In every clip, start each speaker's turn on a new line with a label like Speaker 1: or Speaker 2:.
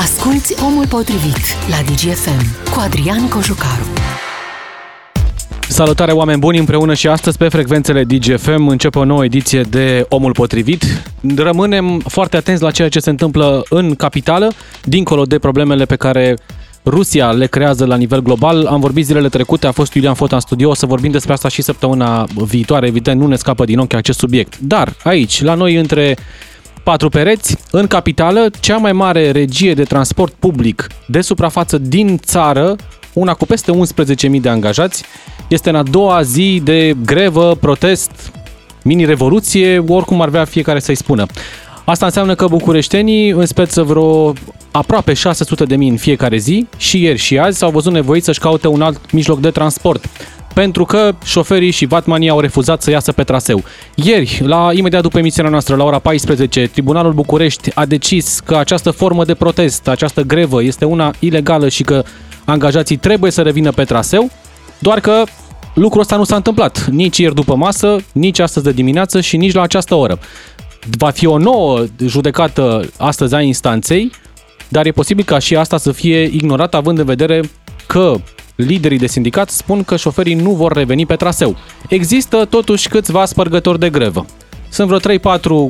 Speaker 1: Asculți Omul Potrivit la DGFM cu Adrian Cojucaru.
Speaker 2: Salutare oameni buni împreună și astăzi pe frecvențele DGFM începe o nouă ediție de Omul Potrivit. Rămânem foarte atenți la ceea ce se întâmplă în capitală, dincolo de problemele pe care Rusia le creează la nivel global. Am vorbit zilele trecute, a fost Iulian Fota în studio, o să vorbim despre asta și săptămâna viitoare, evident nu ne scapă din ochi acest subiect. Dar aici, la noi între patru pereți, în capitală, cea mai mare regie de transport public de suprafață din țară, una cu peste 11.000 de angajați, este în a doua zi de grevă, protest, mini-revoluție, oricum ar vrea fiecare să-i spună. Asta înseamnă că bucureștenii, în speță vreo aproape 600 de mii în fiecare zi, și ieri și azi, s-au văzut nevoiți să-și caute un alt mijloc de transport pentru că șoferii și vatmanii au refuzat să iasă pe traseu. Ieri, la imediat după emisiunea noastră, la ora 14, Tribunalul București a decis că această formă de protest, această grevă, este una ilegală și că angajații trebuie să revină pe traseu, doar că lucrul ăsta nu s-a întâmplat nici ieri după masă, nici astăzi de dimineață și nici la această oră. Va fi o nouă judecată astăzi a instanței, dar e posibil ca și asta să fie ignorată având în vedere că liderii de sindicat spun că șoferii nu vor reveni pe traseu. Există totuși câțiva spărgători de grevă. Sunt vreo 3-4 uh,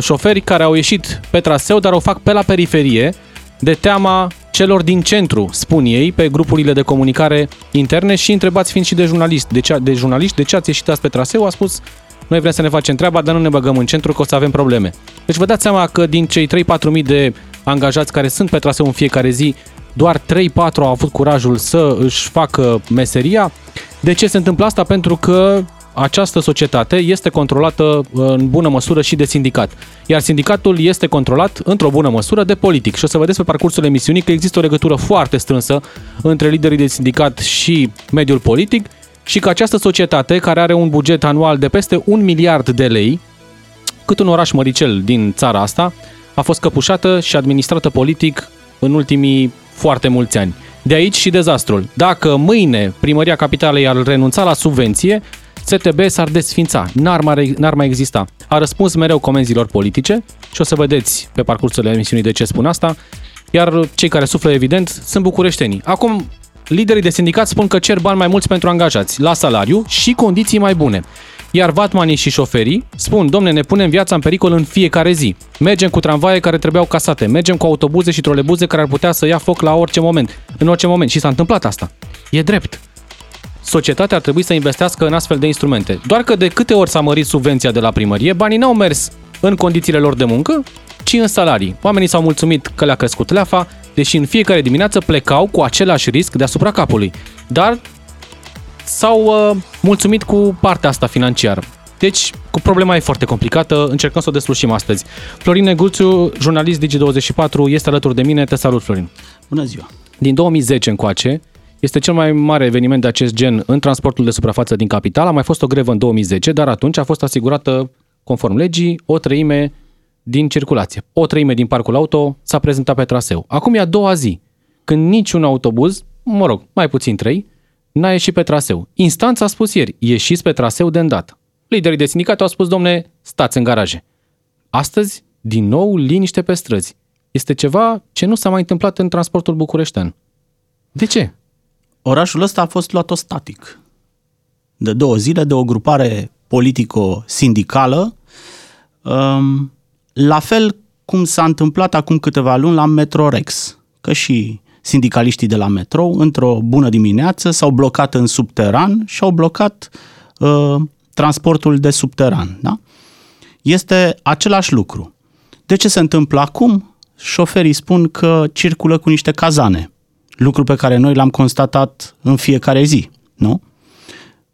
Speaker 2: șoferi care au ieșit pe traseu, dar o fac pe la periferie, de teama celor din centru, spun ei, pe grupurile de comunicare interne și întrebați fiind și de jurnaliști, de, ce, de jurnaliști, de ce ați ieșit azi pe traseu, a spus noi vrem să ne facem treaba, dar nu ne băgăm în centru că o să avem probleme. Deci vă dați seama că din cei 3-4 mii de angajați care sunt pe traseu în fiecare zi, doar 3-4 au avut curajul să își facă meseria. De ce se întâmplă asta? Pentru că această societate este controlată uh, în bună măsură și de sindicat. Iar sindicatul este controlat într-o bună măsură de politic. Și o să vedeți pe parcursul emisiunii că există o legătură foarte strânsă între liderii de sindicat și mediul politic și că această societate, care are un buget anual de peste un miliard de lei, cât un oraș măricel din țara asta, a fost căpușată și administrată politic în ultimii foarte mulți ani. De aici și dezastrul. Dacă mâine primăria capitalei ar renunța la subvenție, STB s-ar desfința, n-ar mai, n-ar mai exista. A răspuns mereu comenzilor politice și o să vedeți pe parcursul emisiunii de ce spun asta, iar cei care suflă evident sunt bucureștenii. Acum, liderii de sindicat spun că cer bani mai mulți pentru angajați, la salariu și condiții mai bune. Iar vatmanii și șoferii spun, domne, ne punem viața în pericol în fiecare zi. Mergem cu tramvaie care trebuiau casate, mergem cu autobuze și trolebuze care ar putea să ia foc la orice moment, în orice moment. Și s-a întâmplat asta. E drept. Societatea ar trebui să investească în astfel de instrumente. Doar că de câte ori s-a mărit subvenția de la primărie, banii n-au mers în condițiile lor de muncă, ci în salarii. Oamenii s-au mulțumit că le-a crescut leafa, deși în fiecare dimineață plecau cu același risc deasupra capului. Dar s-au uh, mulțumit cu partea asta financiară. Deci, cu problema e foarte complicată, încercăm să o deslușim astăzi. Florin Negulțiu, jurnalist Digi24, este alături de mine. Te salut, Florin.
Speaker 3: Bună ziua.
Speaker 2: Din 2010 încoace, este cel mai mare eveniment de acest gen în transportul de suprafață din capital. A mai fost o grevă în 2010, dar atunci a fost asigurată, conform legii, o treime din circulație. O treime din parcul auto s-a prezentat pe traseu. Acum e a doua zi, când niciun autobuz, mă rog, mai puțin trei, n-a ieșit pe traseu. Instanța a spus ieri, ieșiți pe traseu de îndată. Liderii de sindicat au spus, domne, stați în garaje. Astăzi, din nou, liniște pe străzi. Este ceva ce nu s-a mai întâmplat în transportul bucureștean. De ce?
Speaker 3: Orașul ăsta a fost luat static. De două zile de o grupare politico-sindicală, um, la fel cum s-a întâmplat acum câteva luni la Metrorex, că și sindicaliștii de la metrou, într-o bună dimineață, s-au blocat în subteran și au blocat uh, transportul de subteran. Da? Este același lucru. De ce se întâmplă acum? Șoferii spun că circulă cu niște cazane, lucru pe care noi l-am constatat în fiecare zi, nu?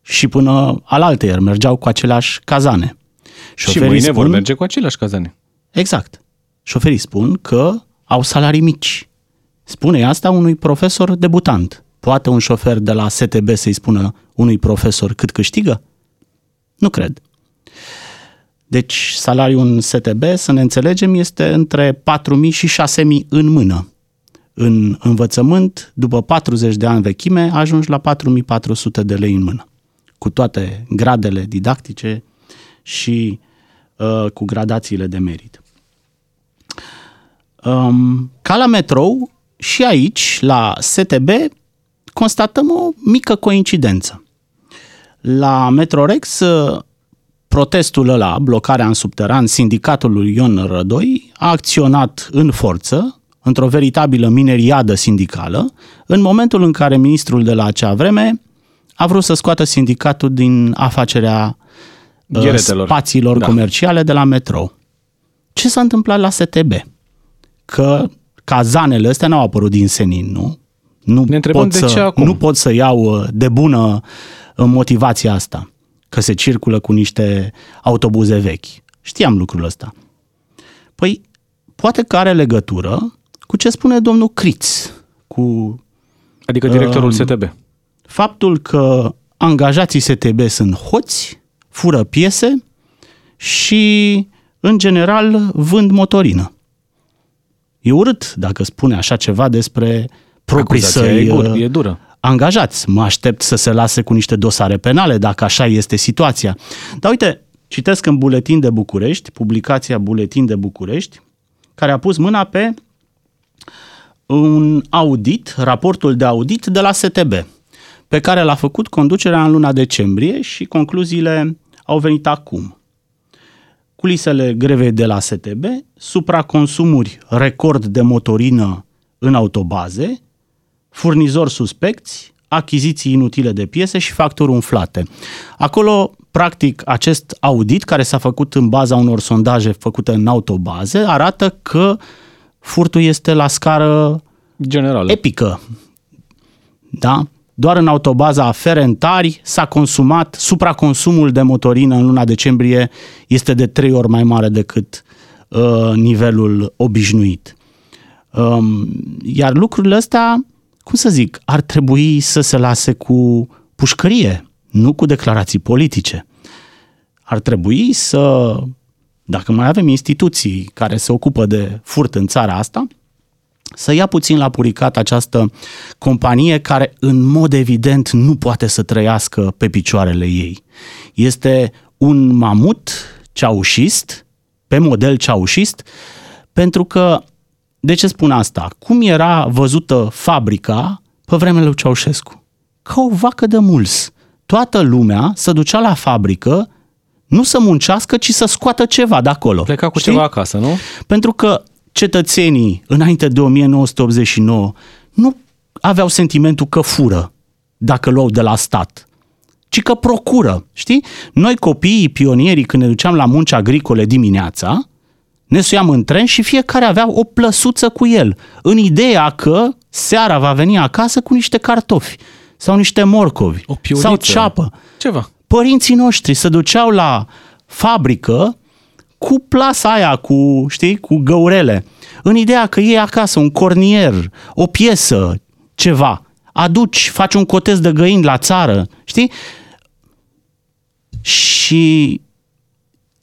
Speaker 3: Și până alaltăieri mergeau cu aceleași cazane.
Speaker 2: Șoferii și mâine spun, vor merge cu aceleași cazane.
Speaker 3: Exact. Șoferii spun că au salarii mici Spune asta unui profesor debutant. Poate un șofer de la STB să-i spună unui profesor cât câștigă? Nu cred. Deci salariul în STB, să ne înțelegem, este între 4.000 și 6.000 în mână. În învățământ, după 40 de ani vechime, ajungi la 4.400 de lei în mână. Cu toate gradele didactice și uh, cu gradațiile de merit. Um, ca la metrou, și aici, la STB, constatăm o mică coincidență. La Metrorex, protestul ăla, blocarea în subteran, sindicatul lui Ion Rădoi, a acționat în forță, într-o veritabilă mineriadă sindicală, în momentul în care ministrul de la acea vreme a vrut să scoată sindicatul din afacerea uh,
Speaker 2: Gheretelor.
Speaker 3: spațiilor
Speaker 2: Da.
Speaker 3: comerciale de la metrou. Ce s-a întâmplat la STB? Că cazanele astea n-au apărut din senin, nu? Nu
Speaker 2: Ne întrebăm
Speaker 3: pot,
Speaker 2: de
Speaker 3: să,
Speaker 2: ce acum?
Speaker 3: nu pot să iau uh, de bună uh, motivația asta, că se circulă cu niște autobuze vechi. Știam lucrul ăsta. Păi, poate că are legătură cu ce spune domnul Criț, cu
Speaker 2: Adică directorul
Speaker 3: Um,
Speaker 2: STB.
Speaker 3: faptul că angajații STB sunt hoți, fură piese și, în general, vând motorină. E urât dacă spune așa ceva despre proprii
Speaker 2: Acuzația
Speaker 3: săi
Speaker 2: e, gur,
Speaker 3: uh,
Speaker 2: e dură.
Speaker 3: angajați. Mă aștept să se lase cu niște dosare penale, dacă așa este situația. Dar uite, citesc în Buletin de București, publicația Buletin de București, care a pus mâna pe un audit, raportul de audit de la STB, pe care l-a făcut conducerea în luna decembrie și concluziile au venit acum. Culisele grevei de la STB, supraconsumuri record de motorină în autobaze, furnizori suspecți, achiziții inutile de piese și facturi umflate. Acolo, practic, acest audit, care s-a făcut în baza unor sondaje făcute în autobaze, arată că furtul este la scară
Speaker 2: Generală.
Speaker 3: epică. Da? Doar în autobaza Ferentari s-a consumat, supraconsumul de motorină în luna decembrie este de trei ori mai mare decât uh, nivelul obișnuit. Um, iar lucrurile astea, cum să zic, ar trebui să se lase cu pușcărie, nu cu declarații politice. Ar trebui să, dacă mai avem instituții care se ocupă de furt în țara asta, să ia puțin la puricat această companie care în mod evident nu poate să trăiască pe picioarele ei. Este un mamut ceaușist, pe model ceaușist, pentru că, de ce spun asta? Cum era văzută fabrica pe vremea lui Ceaușescu? Ca o vacă de mulți. Toată lumea se ducea la fabrică nu să muncească, ci să scoată ceva de acolo.
Speaker 2: Pleca cu
Speaker 3: Știi?
Speaker 2: ceva acasă, nu?
Speaker 3: Pentru că cetățenii, înainte de 1989, nu aveau sentimentul că fură dacă luau de la stat, ci că procură. Știi? Noi copiii, pionierii, când ne duceam la munci agricole dimineața, ne suiam în tren și fiecare avea o plăsuță cu el, în ideea că seara va veni acasă cu niște cartofi sau niște morcovi
Speaker 2: O piuliță.
Speaker 3: sau ceapă
Speaker 2: Ceva.
Speaker 3: părinții noștri se duceau la fabrică cu plasa aia, cu, știi, cu găurele, în ideea că iei acasă un cornier, o piesă, ceva, aduci, faci un cotez de găini la țară, știi? Și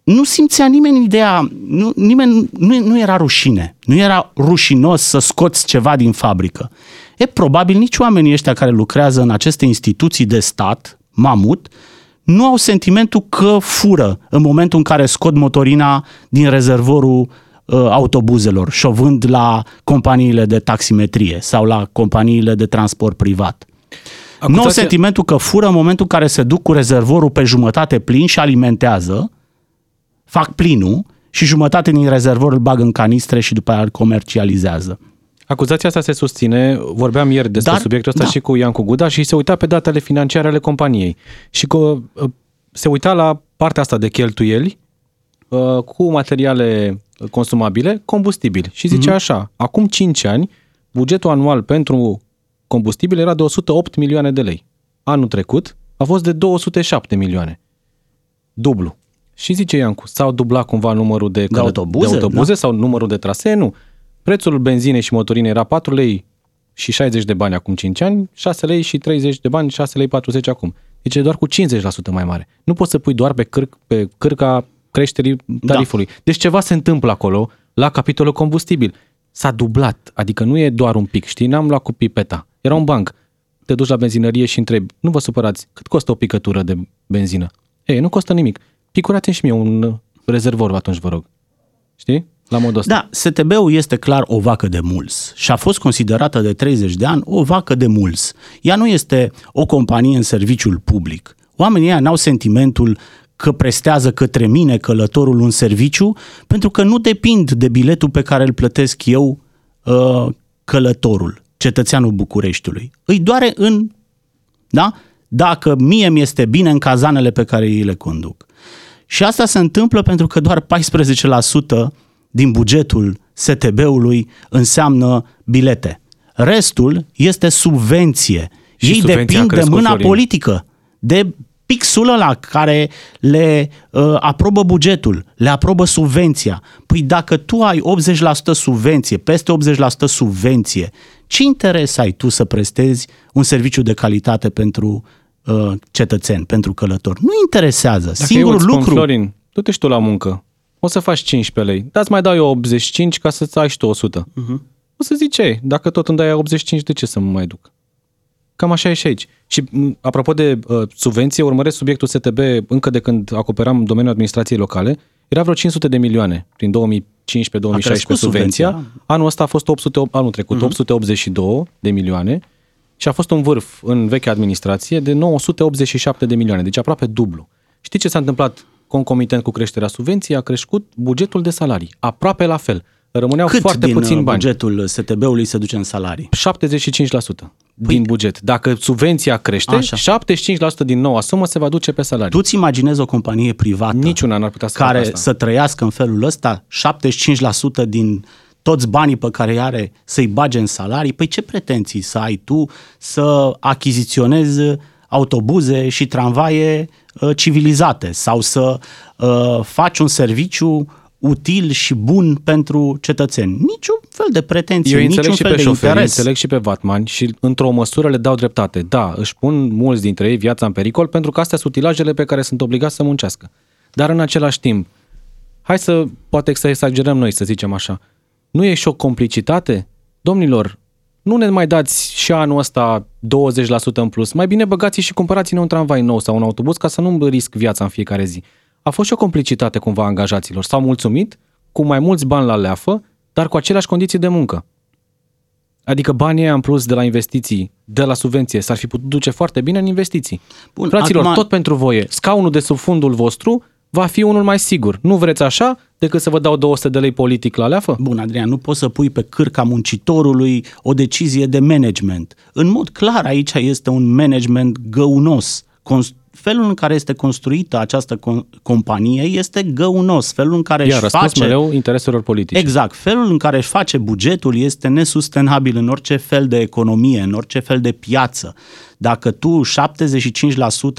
Speaker 3: nu simțea nimeni ideea, nu, nimeni, nu, nu era rușine, nu era rușinos să scoți ceva din fabrică. E probabil nici oamenii ăștia care lucrează în aceste instituții de stat, mamut, nu au sentimentul că fură în momentul în care scot motorina din rezervorul uh, autobuzelor și o vând la companiile de taximetrie sau la companiile de transport privat. Nu au
Speaker 2: Acuzația-
Speaker 3: sentimentul că fură în momentul în care se duc cu rezervorul pe jumătate plin și alimentează, fac plinul și jumătate din rezervor îl bag în canistre și după aia îl comercializează.
Speaker 2: Acuzația asta se susține, vorbeam ieri despre
Speaker 3: Dar-
Speaker 2: subiectul ăsta
Speaker 3: da.
Speaker 2: și cu Iancu Guda și se uita pe datele financiare ale companiei și că uh, se uita la partea asta de cheltuieli uh, cu materiale consumabile, combustibil și zicea așa, acum 5 ani bugetul anual pentru combustibil era de 108 milioane de lei. Anul trecut a fost de 207 milioane. Dublu. Și zice Iancu, s-au dublat cumva numărul de, călă-
Speaker 3: autobuze,
Speaker 2: de autobuze
Speaker 3: da.
Speaker 2: sau numărul de trasee? Nu. Prețul benzinei și motorinei era 4 lei și 60 de bani acum 5 ani, 6 lei și 30 de bani, 6 lei 40 acum. Deci e doar cu 50% mai mare. Nu poți să pui doar pe, cârc, pe cârca creșterii tarifului. Da. Deci ceva se întâmplă acolo la capitolul combustibil. S-a dublat, adică nu e doar un pic, știi? N-am luat cu pipeta. Era un banc. Te duci la benzinărie și întrebi, nu vă supărați, cât costă o picătură de benzină? Ei, nu costă nimic. Picurați-mi și mie un rezervor atunci, vă rog. Știi? La modul ăsta.
Speaker 3: Da, STB-ul este clar o vacă de mulți și a fost considerată de 30 de ani o vacă de mulți. Ea nu este o companie în serviciul public. Oamenii ăia n-au sentimentul că prestează către mine călătorul un serviciu, pentru că nu depind de biletul pe care îl plătesc eu uh, călătorul, cetățeanul Bucureștiului. Îi doare în, da? Dacă mie mi este bine în cazanele pe care îi le conduc. Și asta se întâmplă pentru că doar 14% din bugetul STB-ului înseamnă bilete. Restul este subvenție.
Speaker 2: Și
Speaker 3: Ei
Speaker 2: subvenția a
Speaker 3: depind de
Speaker 2: crescut,
Speaker 3: mâna
Speaker 2: Florin.
Speaker 3: politică, de pixul ăla care le uh, aprobă bugetul, le aprobă subvenția. Păi dacă tu ai 80% subvenție, peste 80% subvenție, ce interes ai tu să prestezi un serviciu de calitate pentru uh, cetățeni, pentru călători? Nu interesează.
Speaker 2: Dacă
Speaker 3: Singurul
Speaker 2: eu îți spun,
Speaker 3: lucru...
Speaker 2: Florin, du-te și tu la muncă. O să faci 15 lei. Dar îți mai dau eu 85 ca să-ți ai și tu 100. Uh-huh.
Speaker 3: Mhm.
Speaker 2: O să zici, ei, dacă tot îmi dai 85, de ce să mă mai duc? Cam așa e și aici. Și m, apropo de uh, subvenție, urmăresc subiectul STB încă de când acoperam domeniul administrației locale. Era vreo 500 de milioane prin 2015-2016
Speaker 3: crescut
Speaker 2: subvenția.
Speaker 3: subvenția.
Speaker 2: Anul ăsta a fost 800, anul trecut, uh-huh. 882 de milioane și a fost un vârf în vechea administrație de 987 de milioane, deci aproape dublu. Știi ce s-a întâmplat concomitent cu creșterea subvenției? A crescut bugetul de salarii, aproape la fel. Rămâneau
Speaker 3: Cât
Speaker 2: foarte
Speaker 3: din
Speaker 2: puțin
Speaker 3: uh,
Speaker 2: bani.
Speaker 3: bugetul STB-ului se duce în salarii?
Speaker 2: 75% din buget. Dacă subvenția crește,
Speaker 3: Așa.
Speaker 2: 75% din noua sumă se va duce pe salarii.
Speaker 3: Tu ți imaginezi o companie privată
Speaker 2: Niciuna n-ar putea să
Speaker 3: care
Speaker 2: facă asta.
Speaker 3: să trăiască în felul ăsta, 75% din toți banii pe care îi are să-i bage în salarii, păi ce pretenții să ai tu să achiziționezi autobuze și tramvaie uh, civilizate sau să uh, faci un serviciu util și bun pentru cetățeni. Niciun fel de pretenție,
Speaker 2: Eu
Speaker 3: niciun
Speaker 2: înțeleg și
Speaker 3: fel
Speaker 2: pe
Speaker 3: de
Speaker 2: șoferi,
Speaker 3: interes.
Speaker 2: înțeleg și pe vatmani și într-o măsură le dau dreptate. Da, își pun mulți dintre ei viața în pericol pentru că astea sunt utilajele pe care sunt obligați să muncească. Dar în același timp, hai să poate să exagerăm noi, să zicem așa. Nu e și o complicitate? Domnilor, nu ne mai dați și anul ăsta 20% în plus. Mai bine băgați și cumpărați-ne un tramvai nou sau un autobuz ca să nu risc viața în fiecare zi. A fost și o complicitate cumva a angajaților. S-au mulțumit cu mai mulți bani la leafă, dar cu aceleași condiții de muncă. Adică banii ăia în plus de la investiții, de la subvenție, s-ar fi putut duce foarte bine în investiții.
Speaker 3: Bun,
Speaker 2: Fraților,
Speaker 3: acum-
Speaker 2: tot pentru voie, scaunul de sub fundul vostru va fi unul mai sigur. Nu vreți așa decât să vă dau 200 de lei politic la leafă?
Speaker 3: Bun, Adrian, nu poți să pui pe cârca muncitorului o decizie de management. În mod clar, aici este un management găunos. Cons- felul în care este construită această com- companie este găunos. Felul în care
Speaker 2: Iar
Speaker 3: își
Speaker 2: răspuns
Speaker 3: face...
Speaker 2: mereu intereselor politice.
Speaker 3: Exact. Felul în care își face bugetul este nesustenabil în orice fel de economie, în orice fel de piață. Dacă tu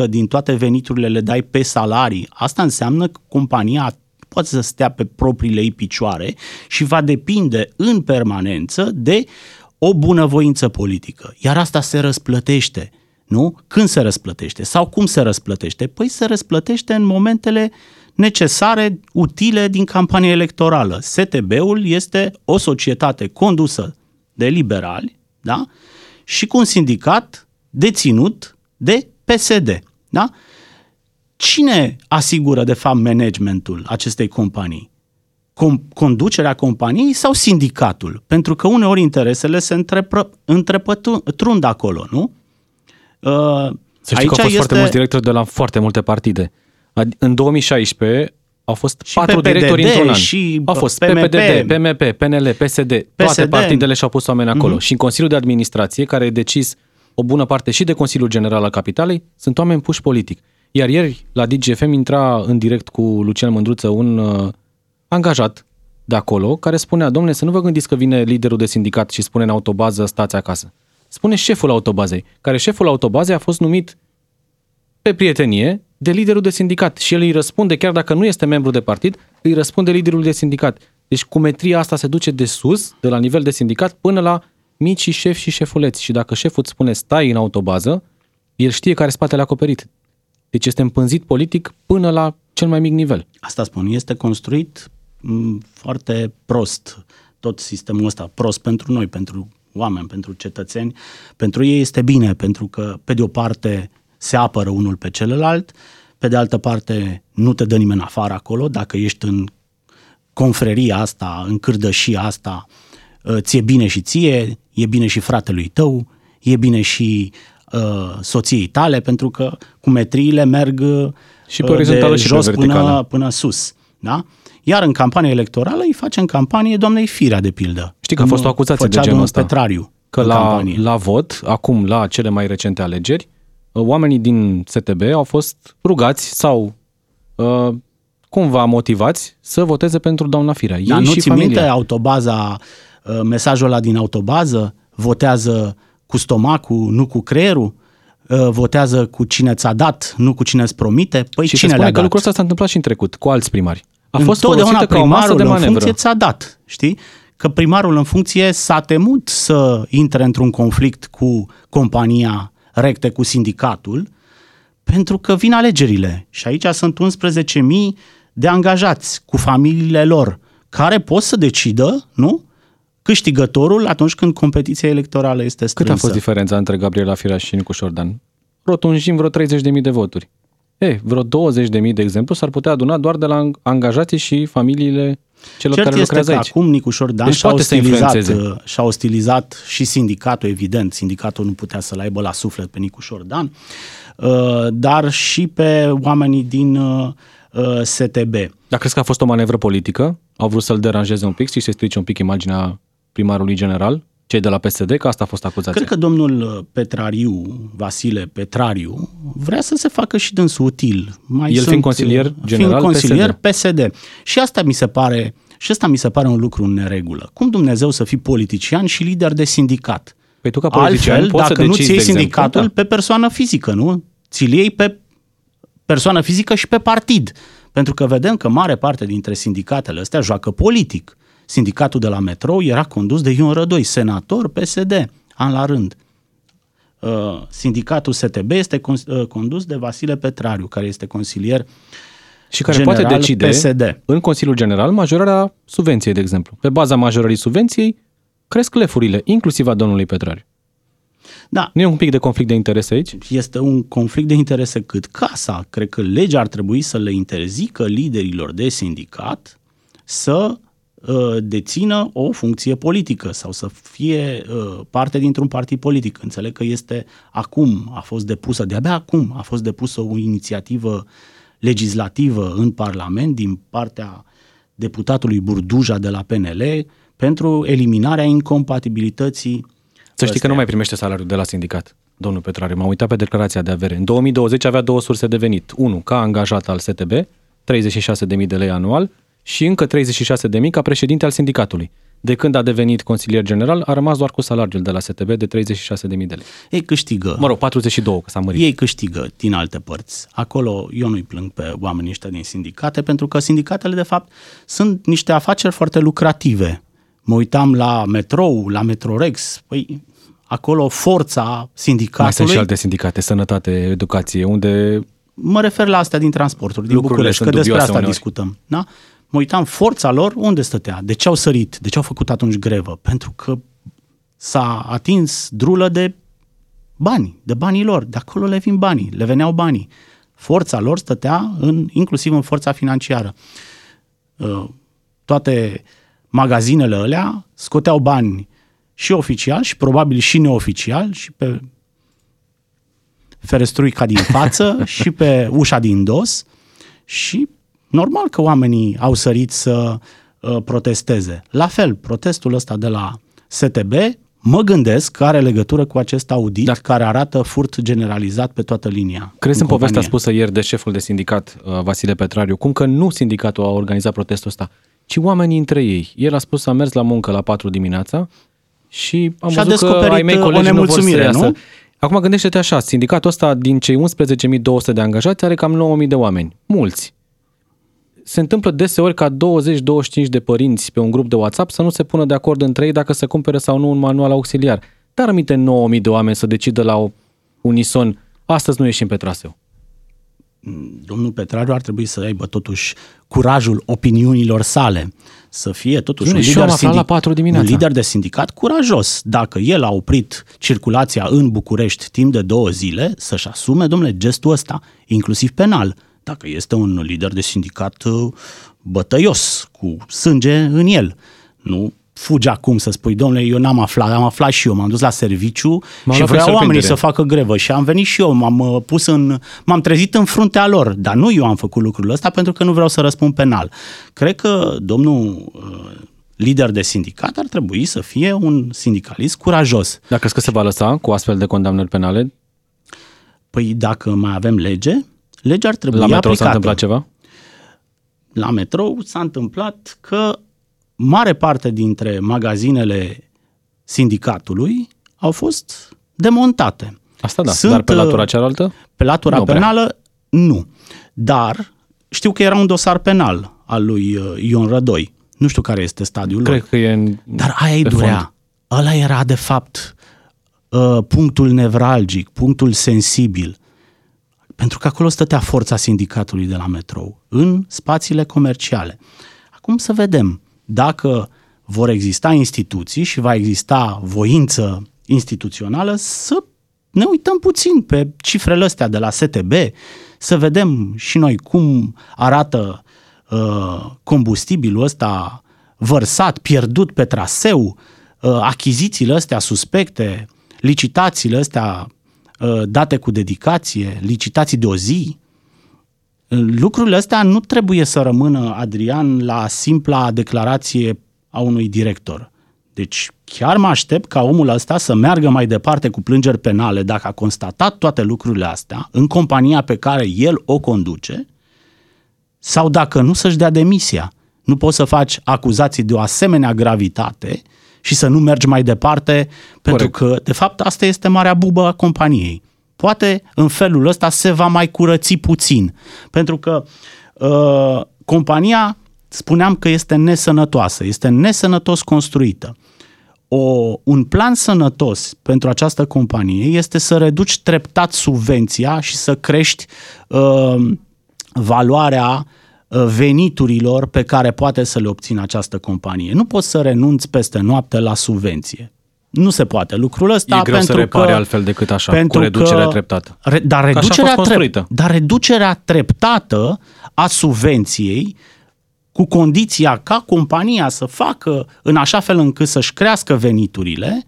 Speaker 3: 75% din toate veniturile le dai pe salarii, asta înseamnă că compania poate să stea pe propriile ei picioare și va depinde în permanență de o bunăvoință politică. Iar asta se răsplătește. Nu? Când se răsplătește? Sau cum se răsplătește? Păi se răsplătește în momentele necesare, utile din campania electorală. STB-ul este o societate condusă de liberali da? și cu un sindicat deținut de PSD. Da? Cine asigură, de fapt, managementul acestei companii? Com- conducerea companiei sau sindicatul? Pentru că uneori interesele se întrepă- întrepătrund acolo, nu? Uh,
Speaker 2: Să știi că au fost foarte mulți directori de la foarte multe partide. Ad- În 2016 au fost
Speaker 3: Și
Speaker 2: patru
Speaker 3: PPDD
Speaker 2: directori într-un an.
Speaker 3: și
Speaker 2: au fost
Speaker 3: PMP.
Speaker 2: PPDD, PMP, PNL, PSD, toate
Speaker 3: PSD.
Speaker 2: partidele și-au pus oameni acolo.
Speaker 3: Mhm.
Speaker 2: Și în Consiliul de Administrație, care e decis o bună parte și de Consiliul General al Capitalei, sunt oameni puși politic. Iar ieri, la DGFM, intra în direct cu Lucian Mândruță un uh, angajat de acolo, care spunea, domnule, să nu vă gândiți că vine liderul de sindicat și spune în autobază, stați acasă. Spune șeful autobazei, care șeful autobazei a fost numit pe prietenie de liderul de sindicat și el îi răspunde, chiar dacă nu este membru de partid, îi răspunde liderul de sindicat. Deci cumetria asta se duce de sus, de la nivel de sindicat, până la mici șefi și șefuleți. Și dacă șeful îți spune stai în autobază, el știe care spatele acoperit. Deci este împânzit politic până la cel mai mic nivel.
Speaker 3: Asta spun, este construit m, foarte prost tot sistemul ăsta, prost pentru noi, pentru oameni, pentru cetățeni. Pentru ei este bine, pentru că pe de o parte se apără unul pe celălalt, pe de altă parte nu te dă nimeni afară acolo, dacă ești în confreria asta, în cârdășia asta, uh, ție bine și ție, e bine și fratelui tău, e bine și uh, soției tale, pentru că cu metriile merg
Speaker 2: și pe orizontală
Speaker 3: de
Speaker 2: și
Speaker 3: jos
Speaker 2: pe verticală.
Speaker 3: până, până sus. Da? Iar în campanie electorală îi face în campanie doamnei Firea, de pildă.
Speaker 2: Știi că a fost o acuzație de
Speaker 3: Făcea
Speaker 2: genul
Speaker 3: domnul
Speaker 2: ăsta.
Speaker 3: Petrariu
Speaker 2: Că
Speaker 3: în
Speaker 2: la,
Speaker 3: campanie.
Speaker 2: la vot, acum la cele mai recente alegeri, uh, oamenii din STB au fost rugați sau uh, cumva motivați să voteze pentru doamna Firea. Ei
Speaker 3: Dar nu
Speaker 2: și
Speaker 3: ți
Speaker 2: familia.
Speaker 3: minte autobaza, uh, mesajul ăla din autobază? Votează cu stomacul, nu cu creierul? Uh, Votează cu cine ți-a dat, nu cu cine îți promite? Păi
Speaker 2: și se
Speaker 3: cine
Speaker 2: spune
Speaker 3: le-a
Speaker 2: că
Speaker 3: dat?
Speaker 2: lucrul ăsta s-a întâmplat și în trecut, cu alți primari. A fost
Speaker 3: Întotdeauna
Speaker 2: folosită ca o masă
Speaker 3: primarul
Speaker 2: de
Speaker 3: în
Speaker 2: manevră.
Speaker 3: funcție ți-a dat, știi? Că primarul în funcție s-a temut să intre într-un conflict cu compania recte, cu sindicatul, pentru că vin alegerile și aici sunt 11.000 de angajați cu familiile lor care pot să decidă, nu? Câștigătorul atunci când competiția electorală este
Speaker 2: Cât
Speaker 3: strânsă.
Speaker 2: a fost diferența între Gabriela Firea și Nicu Șordan? Rotunjim vreo 30.000 de voturi. E, vreo 20.000, de exemplu, s-ar putea aduna doar de la angajații și familiile celor
Speaker 3: Cert
Speaker 2: care
Speaker 3: este
Speaker 2: lucrează
Speaker 3: că
Speaker 2: aici.
Speaker 3: acum Nicu Șordan
Speaker 2: Deci
Speaker 3: și-a,
Speaker 2: poate să
Speaker 3: ostilizat,
Speaker 2: influențeze.
Speaker 3: uh, și-a ostilizat și sindicatul, evident. Sindicatul nu putea să-l aibă la suflet pe Nicu Șordan, uh, dar și pe oamenii din uh, uh, STB.
Speaker 2: Dar crezi că a fost o manevră politică? Au vrut să-l deranjeze un pic și să-i strice un pic imaginea primarului general? Cei de la PSD? Că asta a fost acuzația.
Speaker 3: Cred că domnul uh, Petrariu, Vasile Petrariu, vrea să se facă și dânsul util. Mai
Speaker 2: El fiind consilier
Speaker 3: uh,
Speaker 2: general
Speaker 3: fiind consilier
Speaker 2: PSD.
Speaker 3: PSD. Și asta mi se pare și asta mi se pare un lucru în neregulă. Cum Dumnezeu să fii politician și lider de sindicat?
Speaker 2: Păi tu ca politician
Speaker 3: Altfel,
Speaker 2: poți
Speaker 3: dacă
Speaker 2: să
Speaker 3: nu
Speaker 2: decizi,
Speaker 3: ți iei
Speaker 2: de exemplu,
Speaker 3: sindicatul
Speaker 2: da.
Speaker 3: pe persoană fizică, nu? Ți-l iei pe persoană fizică și pe partid. Pentru că vedem că mare parte dintre sindicatele astea joacă politic. Sindicatul de la metrou era condus de Ion Rădoi, senator PSD, an la rând. Uh, Sindicatul STB este con- uh, condus de Vasile Petrariu, care este consilier
Speaker 2: și care
Speaker 3: general
Speaker 2: poate decide
Speaker 3: PSD.
Speaker 2: în Consiliul General majorarea subvenției, de exemplu. Pe baza majorării subvenției cresc lefurile, inclusiv a domnului Petrariu.
Speaker 3: Da,
Speaker 2: Nu e un pic de conflict de interese aici?
Speaker 3: este un conflict de interese cât casa. Cred că legea ar trebui să le interzică liderilor de sindicat să uh, dețină o funcție politică sau să fie uh, parte dintr-un partid politic. Înțeleg că este acum, a fost depusă, de-abia acum a fost depusă o inițiativă legislativă în Parlament din partea deputatului Burduja de la PNL pentru eliminarea incompatibilității
Speaker 2: Să știi că nu mai primește salariul de la sindicat, domnul Petrariu. M-am uitat pe declarația de avere. În 2020 avea două surse de venit. Unu, ca angajat al STB, 36.000 de lei anual și încă 36.000 ca președinte al sindicatului. De când a devenit consilier general, a rămas doar cu salariul de la STB de 36.000 de lei.
Speaker 3: ei câștigă.
Speaker 2: Mă rog, 42, că s-a mărit.
Speaker 3: Ei câștigă din alte părți. Acolo eu nu-i plâng pe oamenii ăștia din sindicate, pentru că sindicatele, de fapt, sunt niște afaceri foarte lucrative. Mă uitam la metrou, la Metrorex, păi acolo forța
Speaker 2: Mai sunt
Speaker 3: sindicatului...
Speaker 2: și alte sindicate, sănătate, educație, unde
Speaker 3: Mă refer la astea din transporturi, din
Speaker 2: Lucrurile
Speaker 3: București, că
Speaker 2: sunt
Speaker 3: despre
Speaker 2: dubioase
Speaker 3: asta
Speaker 2: uneori.
Speaker 3: discutăm. Da? Mă uitam, forța lor unde stătea? De ce au sărit? De ce au făcut atunci grevă? Pentru că s-a atins drulă de bani, de banii lor. De acolo le vin banii, le veneau banii. Forța lor stătea în, inclusiv în forța financiară. Uh, Toate magazinele alea scoteau bani și oficial și probabil și neoficial și pe ferestruica din față și pe ușa din dos și normal că oamenii au sărit să uh, protesteze. La fel, protestul ăsta de la STB mă gândesc că are legătură cu acest audit
Speaker 2: Da.
Speaker 3: care arată furt generalizat pe toată linia.
Speaker 2: Crezi în povestea
Speaker 3: companie.
Speaker 2: spusă ieri de șeful de sindicat, uh, Vasile Petrariu, cum că nu sindicatul a organizat protestul ăsta, ci oamenii între ei. El a spus să a mers la muncă la 4 dimineața și am
Speaker 3: Și a
Speaker 2: văzut că
Speaker 3: descoperit,
Speaker 2: ai mei
Speaker 3: uh, o
Speaker 2: colegi nu vor să
Speaker 3: nemulțumire,
Speaker 2: iasă.
Speaker 3: nu?
Speaker 2: Acum gândește-te așa, sindicatul ăsta din cei 11.200 de angajați are cam 9.000 de oameni. Mulți. Se întâmplă deseori ca 20-25 de părinți pe un grup de WhatsApp să nu se pună de acord între ei dacă să cumpere sau nu un manual auxiliar. Dar aminte 9.000 de oameni să decidă la o unison, astăzi nu ieșim pe traseu.
Speaker 3: domnul Petrariu ar trebui să aibă totuși curajul opiniunilor sale, să fie totuși
Speaker 2: Bine,
Speaker 3: un
Speaker 2: și eu
Speaker 3: lider,
Speaker 2: am aflat la patru dimineața.
Speaker 3: un lider de sindicat curajos. Dacă el a oprit circulația în București timp de două zile, să-și asume, domnule, gestul ăsta, inclusiv penal. Dacă este un lider de sindicat uh, bătăios, cu sânge în el. Nu fugi acum să spui, domnule, eu n-am aflat, am aflat și eu, m-am dus la serviciu
Speaker 2: M-am
Speaker 3: și
Speaker 2: luat pe
Speaker 3: vreau oamenii
Speaker 2: surprindere.
Speaker 3: să facă grevă și am venit și eu, m-am uh, pus în, m-am trezit în fruntea lor, dar nu eu am făcut lucrul ăsta pentru că nu vreau să răspund penal. Cred că domnul uh, lider de sindicat ar trebui să fie un sindicalist curajos.
Speaker 2: Dacă crezi că se va lăsa cu astfel de condamnări penale,
Speaker 3: Păi dacă mai avem lege, legea ar trebui
Speaker 2: la metro
Speaker 3: aplicată.
Speaker 2: s-a întâmplat ceva?
Speaker 3: La metrou s-a întâmplat că mare parte dintre magazinele sindicatului au fost demontate.
Speaker 2: Asta da,
Speaker 3: Sunt,
Speaker 2: dar pe
Speaker 3: uh,
Speaker 2: latura cealaltă?
Speaker 3: Pe latura
Speaker 2: Nu prea.
Speaker 3: penală, nu. Dar știu că era un dosar penal al lui uh, Ion Rădoi. Nu știu care este stadiul lor.
Speaker 2: Cred că e în...
Speaker 3: Dar aia îi
Speaker 2: pe
Speaker 3: durea. Ăla era, de fapt, uh, punctul nevralgic, punctul sensibil. Pentru că acolo stătea forța sindicatului de la metrou, în spațiile comerciale. Acum să vedem dacă vor exista instituții și va exista voință instituțională să ne uităm puțin pe cifrele astea de la STB, să vedem și noi cum arată uh, combustibilul ăsta vărsat, pierdut pe traseu, uh, achizițiile astea suspecte, licitațiile astea uh, date cu dedicație, licitații de o zi. Lucrurile astea nu trebuie să rămână, Adrian, la simpla declarație a unui director. Deci chiar mă aștept ca omul ăsta să meargă mai departe cu plângeri penale dacă a constatat toate lucrurile astea în compania pe care el o conduce sau dacă nu să-și dea demisia. Nu poți să faci acuzații de o asemenea gravitate și să nu mergi mai departe, pentru că, de fapt, asta este marea bubă a companiei. Poate în felul ăsta se va mai curăți puțin, pentru că uh, compania, spuneam că este nesănătoasă, este nesănătos construită. O, un plan sănătos pentru această companie este să reduci treptat subvenția și să crești uh, valoarea uh, veniturilor pe care poate să le obțină această companie. Nu poți să renunți peste noapte la subvenție. Nu se poate lucrul ăsta
Speaker 2: E greu
Speaker 3: pentru
Speaker 2: să repare
Speaker 3: că,
Speaker 2: altfel decât așa,
Speaker 3: pentru
Speaker 2: cu reducerea
Speaker 3: că-
Speaker 2: treptată.
Speaker 3: Re, dar,
Speaker 2: așa a fost
Speaker 3: reducerea
Speaker 2: construită.
Speaker 3: dar reducerea treptată a subvenției cu condiția ca compania să facă în așa fel încât să-și crească veniturile,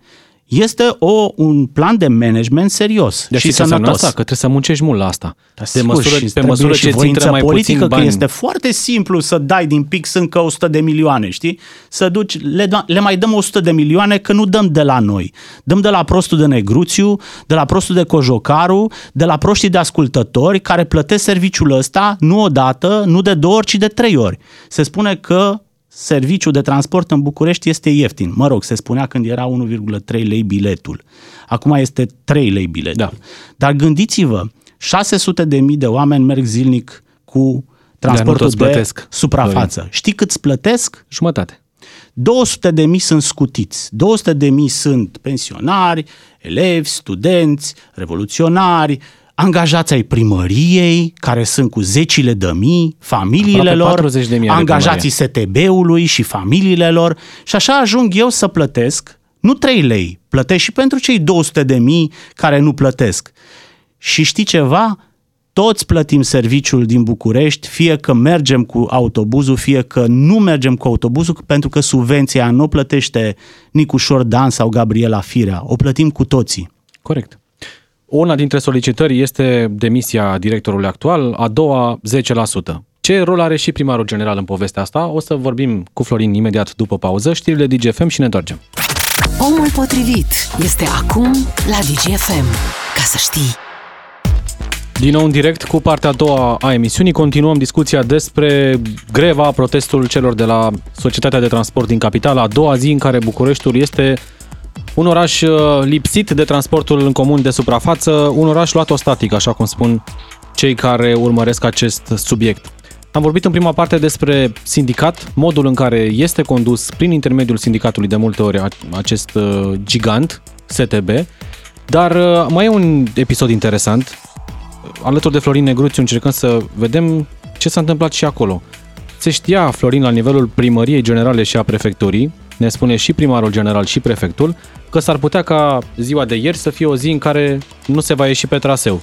Speaker 3: este o, un plan de management serios
Speaker 2: Deci
Speaker 3: și
Speaker 2: știi ce înseamnă
Speaker 3: sănătos.
Speaker 2: asta? Că trebuie să muncești mult la asta.
Speaker 3: Da,
Speaker 2: de
Speaker 3: sigur,
Speaker 2: măsură,
Speaker 3: și
Speaker 2: pe
Speaker 3: trebuie
Speaker 2: măsură
Speaker 3: și
Speaker 2: ce ți
Speaker 3: voință
Speaker 2: intră mai
Speaker 3: politică,
Speaker 2: puțin bani.
Speaker 3: că este foarte simplu să dai din pix încă 100 de milioane, știi? Să duci, le, da- le mai dăm 100 de milioane, că nu dăm de la noi. Dăm de la prostul de negruțiu, de la prostul de cojocaru, de la proștii de ascultători care plătesc serviciul ăsta nu o dată, nu de două ori, ci de trei ori. Se spune că serviciul de transport în București este ieftin. Mă rog, se spunea când era 1,3 lei biletul. Acum este 3 lei biletul.
Speaker 2: Da.
Speaker 3: Dar gândiți-vă, 600 de mii de oameni merg zilnic cu transportul
Speaker 2: toți
Speaker 3: de
Speaker 2: plătesc,
Speaker 3: suprafață. Știi cât îți plătesc?
Speaker 2: Jumătate.
Speaker 3: 200 de mii sunt scutiți. 200 de mii sunt pensionari, elevi, studenți, revoluționari, angajați ai primăriei, care sunt cu zecile de mii, familiile
Speaker 2: Aproape
Speaker 3: lor,
Speaker 2: 40.000 are
Speaker 3: angajații STB-ului și familiile lor și așa ajung eu să plătesc, nu 3 lei, plătesc și pentru cei 200 de mii care nu plătesc. Și știi ceva? Toți plătim serviciul din București, fie că mergem cu autobuzul, fie că nu mergem cu autobuzul, pentru că subvenția nu o plătește Nicușor Dan sau Gabriela Firea, o plătim cu toții.
Speaker 2: Corect. Una dintre solicitări este demisia directorului actual, a doua 10%. Ce rol are și primarul general în povestea asta? O să vorbim cu Florin imediat după pauză, știrile DGFM și ne întoarcem.
Speaker 1: Omul potrivit este acum la DGFM. Ca să știi.
Speaker 2: Din nou în direct cu partea a doua a emisiunii continuăm discuția despre greva, protestul celor de la Societatea de Transport din Capitală, a doua zi în care Bucureștiul este un oraș uh, lipsit de transportul în comun de suprafață, un oraș luat static, așa cum spun cei care urmăresc acest subiect. Am vorbit în prima parte despre sindicat, modul în care este condus prin intermediul sindicatului de multe ori a- acest uh, gigant, STB, dar uh, mai e un episod interesant alături de Florin Negruțiu încercăm să vedem ce s-a întâmplat și acolo. Se știa, Florin, la nivelul primăriei generale și a prefecturii, ne spune și primarul general și prefectul, că s-ar putea ca ziua de ieri să fie o zi în care nu se va ieși pe traseu.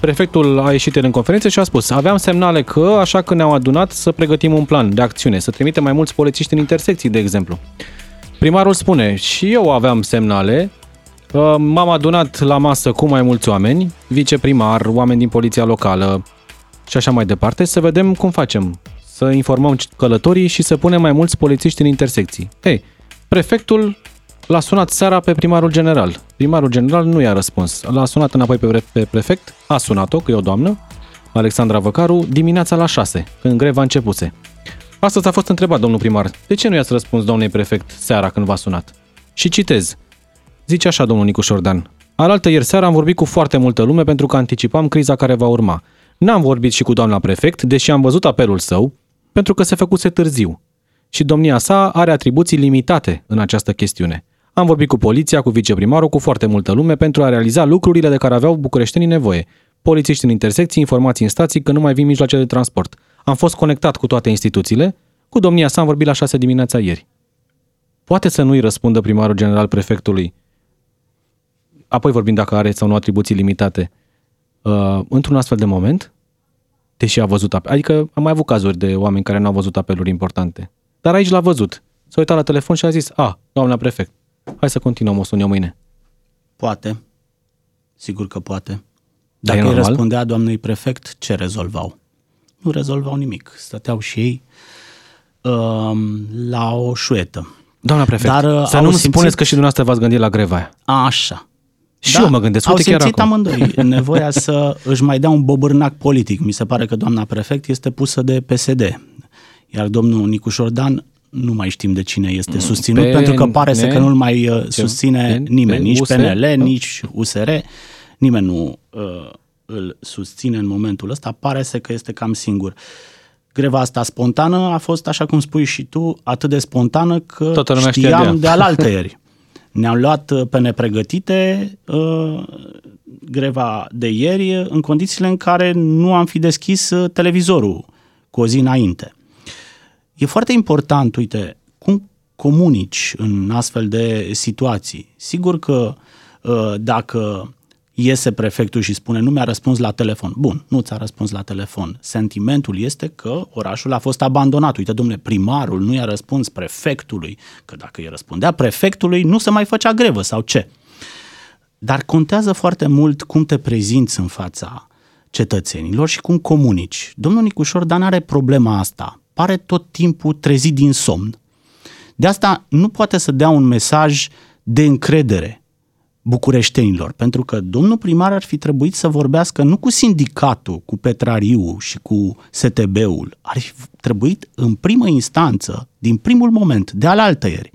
Speaker 2: Prefectul a ieșit el în conferință și a spus aveam semnale că, așa că ne-au adunat să pregătim un plan de acțiune, să trimitem mai mulți polițiști în intersecții, de exemplu. Primarul spune, și eu aveam semnale, uh, m-am adunat la masă cu mai mulți oameni, viceprimar, oameni din poliția locală și așa mai departe, să vedem cum facem, să informăm călătorii și să punem mai mulți polițiști în intersecții. Ei, prefectul l-a sunat seara pe primarul general. Primarul general nu i-a răspuns. L-a sunat înapoi pe, pe prefect, a sunat-o, că e o doamnă, Alexandra Văcaru, dimineața la 6, când greva începuse. Astăzi a fost întrebat domnul primar, de ce nu i-ați răspuns domnului prefect seara când v-a sunat? Și citez. Zice așa domnul Nicuș Șordan. Alaltă ieri seara am vorbit cu foarte multă lume pentru că anticipam criza care va urma. N-am vorbit și cu doamna prefect, deși am văzut apelul său, pentru că se făcuse târziu. Și domnia sa are atribuții limitate în această chestiune. Am vorbit cu poliția, cu viceprimarul, cu foarte multă lume pentru a realiza lucrurile de care aveau bucureștenii nevoie. Polițiști în intersecții, informații în stații că nu mai vin mijloace de transport. Am fost conectat cu toate instituțiile. Cu domnia sa am vorbit la 6 dimineața ieri. Poate să nu-i răspundă primarul general prefectului, apoi vorbim dacă are sau nu atribuții limitate, uh, într-un astfel de moment, deși a văzut apel. Adică am mai avut cazuri de oameni care nu au văzut apeluri importante. Dar aici l-a văzut. S-a uitat la telefon și a zis, a, doamna prefect, hai să continuăm, o sun eu mâine.
Speaker 3: Poate. Sigur că poate. Dacă îi răspundea doamnei prefect, ce rezolvau? Nu rezolvau nimic. Stăteau și ei uh, la o șuetă.
Speaker 2: Doamna prefect, Dar, uh, să nu-mi simțit... spuneți că și dumneavoastră v-ați gândit la greva aia.
Speaker 3: Așa.
Speaker 2: Și da, eu mă gândesc, uite
Speaker 3: au
Speaker 2: chiar acum.
Speaker 3: amândoi nevoia să își mai dea un bobârnac politic. Mi se pare că doamna prefect este pusă de PSD. Iar domnul Nicu Șordan nu mai știm de cine este mm, susținut, pe pentru că pare să că nu-l mai uh, susține nimeni, nici PNL, nici USR, nimeni nu uh, îl susține în momentul ăsta, pare să că este cam singur. Greva asta spontană a fost, așa cum spui și tu, atât de spontană că Toată știam de alaltă ieri. Ne-am luat uh, pe nepregătite uh, greva de ieri în condițiile în care nu am fi deschis uh, televizorul cu o zi înainte. E foarte important, uite, cum comunici în astfel de situații. Sigur că uh, dacă iese prefectul și spune nu mi-a răspuns la telefon. Bun, nu ți-a răspuns la telefon. Sentimentul este că orașul a fost abandonat. Uite, domnule, primarul nu i-a răspuns prefectului, că dacă îi răspundea prefectului, nu se mai făcea grevă sau ce. Dar contează foarte mult cum te prezinți în fața cetățenilor și cum comunici. Domnul Nicușor Dan are problema asta. Pare tot timpul trezit din somn. De asta nu poate să dea un mesaj de încredere bucureștenilor, pentru că domnul primar ar fi trebuit să vorbească nu cu sindicatul, cu Petrariu și cu STB-ul, ar fi trebuit în primă instanță, din primul moment, de alaltăieri,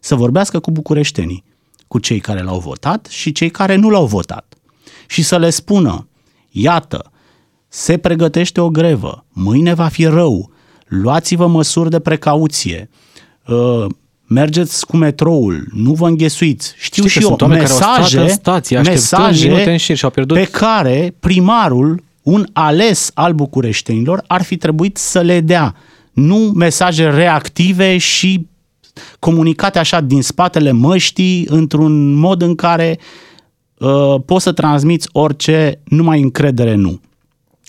Speaker 3: să vorbească cu bucureștenii, cu cei care l-au votat și cei care nu l-au votat. Și să le spună, iată, se pregătește o grevă, mâine va fi rău, luați-vă măsuri de precauție, uh, mergeți cu metroul, nu vă înghesuiți. Știu Știi și eu, mesaje, care stație, mesaje în șir și au pierdut... pe care primarul, un ales al bucureștenilor, ar fi trebuit să le dea. Nu mesaje reactive și comunicate așa din spatele măștii, într-un mod în care uh, poți să transmiți orice, numai încredere nu.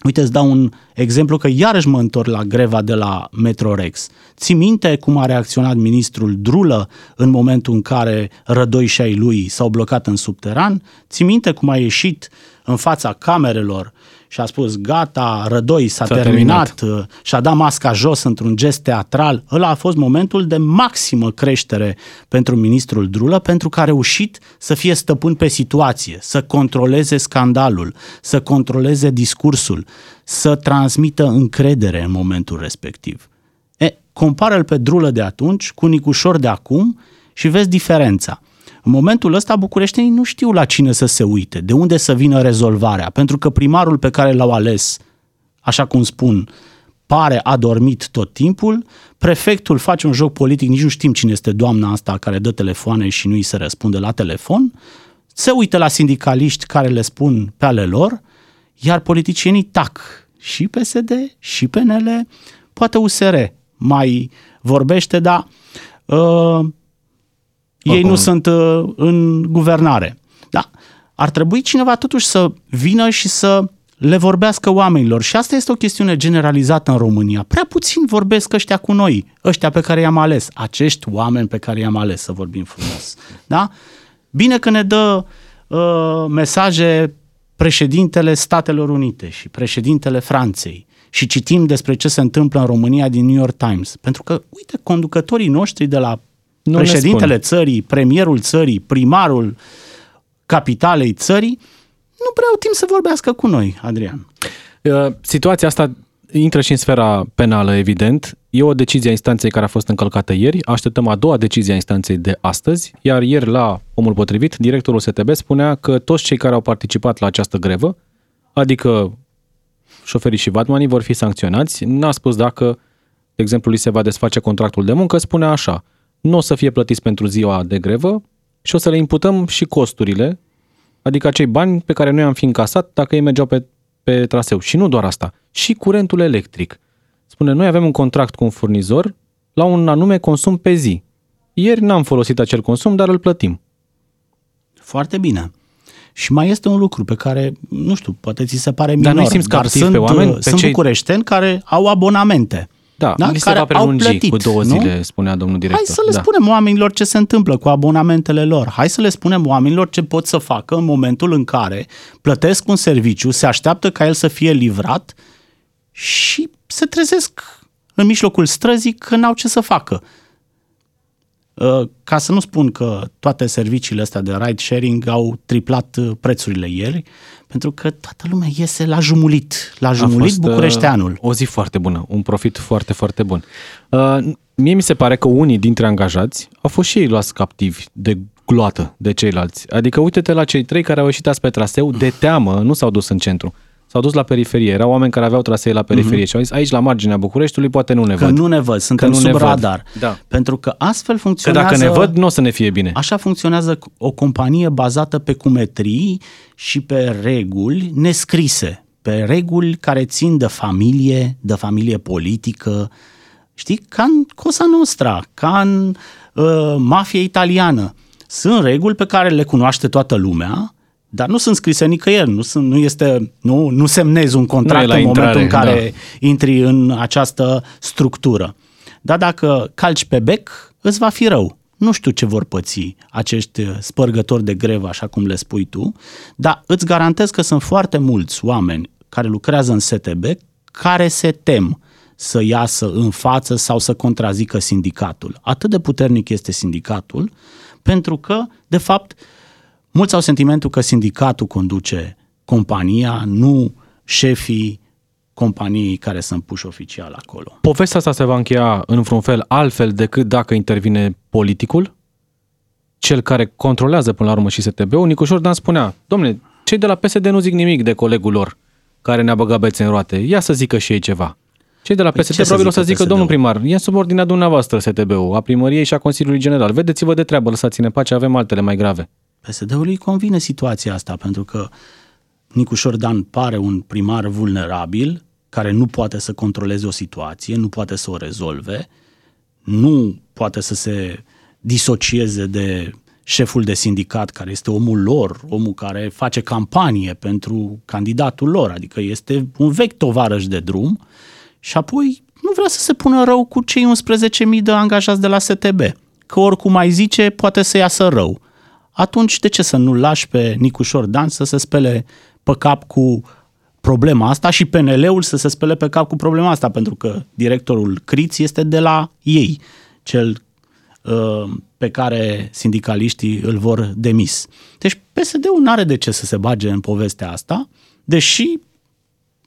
Speaker 3: Uite, îți dau un exemplu că iarăși mă întorc la greva de la Metrorex. Ți minte cum a reacționat ministrul Drulă în momentul în care rădoi și ai lui s-au blocat în subteran? Ți minte cum a ieșit în fața camerelor și a spus gata, rădoi, s-a, s-a terminat, terminat, și-a dat masca jos într-un gest teatral. Ăla a fost momentul de maximă creștere pentru ministrul Drulă, pentru că a reușit să fie stăpân pe situație, să controleze scandalul, să controleze discursul, să transmită încredere în momentul respectiv. E, compară-l pe Drulă de atunci cu Nicușor de acum și vezi diferența. În momentul ăsta bucureștenii nu știu la cine să se uite, de unde să vină rezolvarea, pentru că primarul pe care l-au ales, așa cum spun, pare adormit tot timpul, prefectul face un joc politic, nici nu știm cine este doamna asta care dă telefoane și nu îi se răspunde la telefon, se uită la sindicaliști care le spun pe ale lor, iar politicienii tac și PSD și PNL, poate USR mai vorbește, dar uh, ei nu sunt uh, în guvernare. Da. Ar trebui cineva totuși să vină și să le vorbească oamenilor. Și asta este o chestiune generalizată în România. Prea puțin vorbesc ăștia cu noi, ăștia pe care i-am ales, acești oameni pe care i-am ales, să vorbim frumos. Da? Bine că ne dă uh, mesaje președintele Statelor Unite și președintele Franței și citim despre ce se întâmplă în România din New York Times. Pentru că, uite, conducătorii noștri de la nu președintele țării, premierul țării, primarul capitalei țării, nu prea au timp să vorbească cu noi, Adrian.
Speaker 2: Uh, situația asta intră și în sfera penală, evident. E o decizie a instanței care a fost încălcată ieri. Așteptăm a doua decizie a instanței de astăzi, iar ieri la omul potrivit, directorul STB spunea că toți cei care au participat la această grevă, adică șoferii și vatmanii, vor fi sancționați. N-a spus dacă, de exemplu, li se va desface contractul de muncă, spunea așa, nu o să fie plătiți pentru ziua de grevă și o să le imputăm și costurile, adică acei bani pe care noi am fi încasat dacă ei mergeau pe, pe traseu. Și nu doar asta, și curentul electric. Spune, noi avem un contract cu un furnizor la un anume consum pe zi. Ieri n-am folosit acel consum, dar îl plătim.
Speaker 3: Foarte bine. Și mai este un lucru pe care, nu știu, poate ți se pare minor,
Speaker 2: dar, nu simți
Speaker 3: dar sunt,
Speaker 2: pe oameni, pe
Speaker 3: sunt
Speaker 2: cei...
Speaker 3: bucureșteni care au abonamente.
Speaker 2: Da, da? li se care va prelungi plătit, cu două zile, nu? spunea domnul director.
Speaker 3: Hai să le
Speaker 2: da.
Speaker 3: spunem oamenilor ce se întâmplă cu abonamentele lor. Hai să le spunem oamenilor ce pot să facă în momentul în care plătesc un serviciu, se așteaptă ca el să fie livrat și se trezesc în mijlocul străzii că n-au ce să facă. Uh, ca să nu spun că toate serviciile astea de ride sharing au triplat uh, prețurile ieri, pentru că toată lumea iese la jumulit, la jumulit fost, uh, bucureșteanul.
Speaker 2: O zi foarte bună, un profit foarte, foarte bun. Uh, mie mi se pare că unii dintre angajați au fost și ei luați captivi de gloată de ceilalți. Adică uite-te la cei trei care au ieșit azi pe traseu, de teamă, nu s-au dus în centru s-au dus la periferie. Erau oameni care aveau trasee la periferie mm-hmm. și au zis aici la marginea Bucureștiului poate nu ne
Speaker 3: că
Speaker 2: văd.
Speaker 3: nu ne văd, suntem că nu sub ne radar. Văd. Da. Pentru că astfel funcționează...
Speaker 2: Că dacă ne văd, nu o să ne fie bine.
Speaker 3: Așa funcționează o companie bazată pe cumetrii și pe reguli nescrise. Pe reguli care țin de familie, de familie politică, știi, ca în Cosa Nostra, ca în uh, mafia italiană. Sunt reguli pe care le cunoaște toată lumea, dar nu sunt scrise nicăieri, nu, sunt, nu, este, nu, nu semnezi un contract în intrare, momentul în care da. intri în această structură. Dar dacă calci pe bec, îți va fi rău. Nu știu ce vor păți acești spărgători de grevă, așa cum le spui tu, dar îți garantez că sunt foarte mulți oameni care lucrează în STB care se tem să iasă în față sau să contrazică sindicatul. Atât de puternic este sindicatul, pentru că, de fapt, Mulți au sentimentul că sindicatul conduce compania, nu șefii companiei care sunt puși oficial acolo.
Speaker 2: Povestea asta se va încheia în vreun fel altfel decât dacă intervine politicul? Cel care controlează până la urmă și STB-ul? Nicușor Dan spunea, domne, cei de la PSD nu zic nimic de colegul lor care ne-a băgat bețe în roate. Ia să zică și ei ceva. Cei de la PSD păi probabil o să zică, PSD-ul? domnul primar, e în subordinea dumneavoastră STB-ul, a primăriei și a Consiliului General. Vedeți-vă de treabă, lăsați-ne pace, avem altele mai grave.
Speaker 3: PSD-ului convine situația asta, pentru că Nicu Șordan pare un primar vulnerabil, care nu poate să controleze o situație, nu poate să o rezolve, nu poate să se disocieze de șeful de sindicat, care este omul lor, omul care face campanie pentru candidatul lor, adică este un vechi tovarăș de drum și apoi nu vrea să se pună rău cu cei 11.000 de angajați de la STB, că oricum mai zice, poate să iasă rău atunci de ce să nu lași pe Nicușor Dan să se spele pe cap cu problema asta și PNL-ul să se spele pe cap cu problema asta, pentru că directorul Criț este de la ei, cel uh, pe care sindicaliștii îl vor demis. Deci PSD-ul nu are de ce să se bage în povestea asta, deși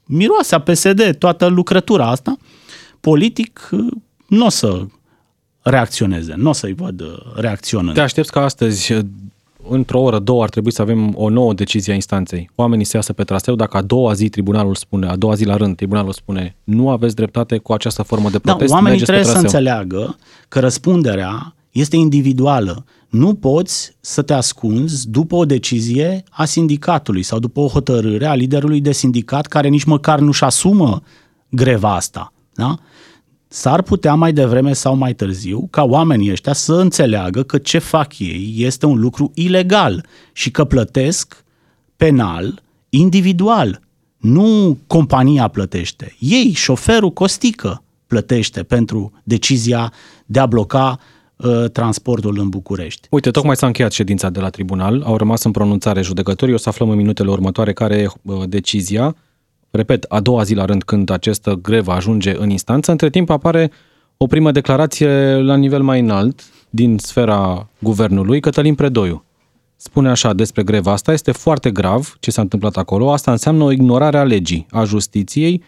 Speaker 3: miroase a PSD toată lucrătura asta, politic uh, nu o să reacționeze, nu o să-i văd uh, reacționând.
Speaker 2: Te aștepți ca astăzi într-o oră, două ar trebui să avem o nouă decizie a instanței. Oamenii se iasă pe traseu, dacă a doua zi tribunalul spune, a doua zi la rând, tribunalul spune nu aveți dreptate cu această formă de da, protest,
Speaker 3: da, oamenii trebuie să înțeleagă că răspunderea este individuală. Nu poți să te ascunzi după o decizie a sindicatului sau după o hotărâre a liderului de sindicat care nici măcar nu-și asumă greva asta. Da? S-ar putea mai devreme sau mai târziu ca oamenii ăștia să înțeleagă că ce fac ei este un lucru ilegal și că plătesc penal individual. Nu compania plătește. Ei, șoferul Costică, plătește pentru decizia de a bloca uh, transportul în București.
Speaker 2: Uite, tocmai s-a încheiat ședința de la tribunal, au rămas în pronunțare judecătorii, o să aflăm în minutele următoare care e uh, decizia. Repet, a doua zi la rând când această grevă ajunge în instanță. Între timp apare o primă declarație la nivel mai înalt din sfera guvernului, Cătălin Predoiu. Spune așa despre greva asta, este foarte grav ce s-a întâmplat acolo, asta înseamnă o ignorare a legii, a justiției,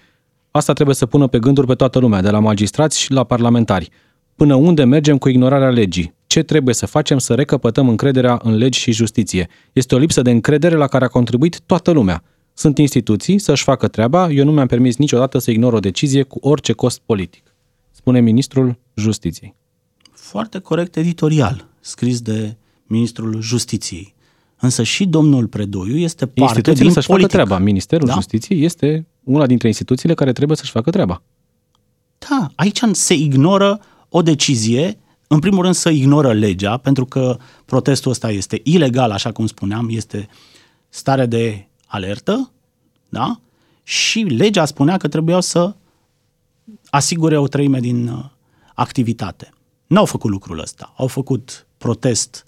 Speaker 2: asta trebuie să pună pe gânduri pe toată lumea, de la magistrați și la parlamentari. Până unde mergem cu ignorarea legii? Ce trebuie să facem să recăpătăm încrederea în legi și justiție? Este o lipsă de încredere la care a contribuit toată lumea. Sunt instituții să-și facă treaba, eu nu mi-am permis niciodată să ignor o decizie cu orice cost politic spune ministrul Justiției.
Speaker 3: Foarte corect editorial, scris de ministrul Justiției. Însă și domnul Predoiu este parte
Speaker 2: Instituțiile
Speaker 3: din
Speaker 2: să-și
Speaker 3: politică.
Speaker 2: facă treaba. Ministerul da? Justiției este una dintre instituțiile care trebuie să-și facă treaba.
Speaker 3: Da, aici se ignoră o decizie, în primul rând să ignoră legea, pentru că protestul ăsta este ilegal, așa cum spuneam, este stare de alertă, da? Și legea spunea că trebuiau să asigure o treime din uh, activitate. N-au făcut lucrul ăsta. Au făcut protest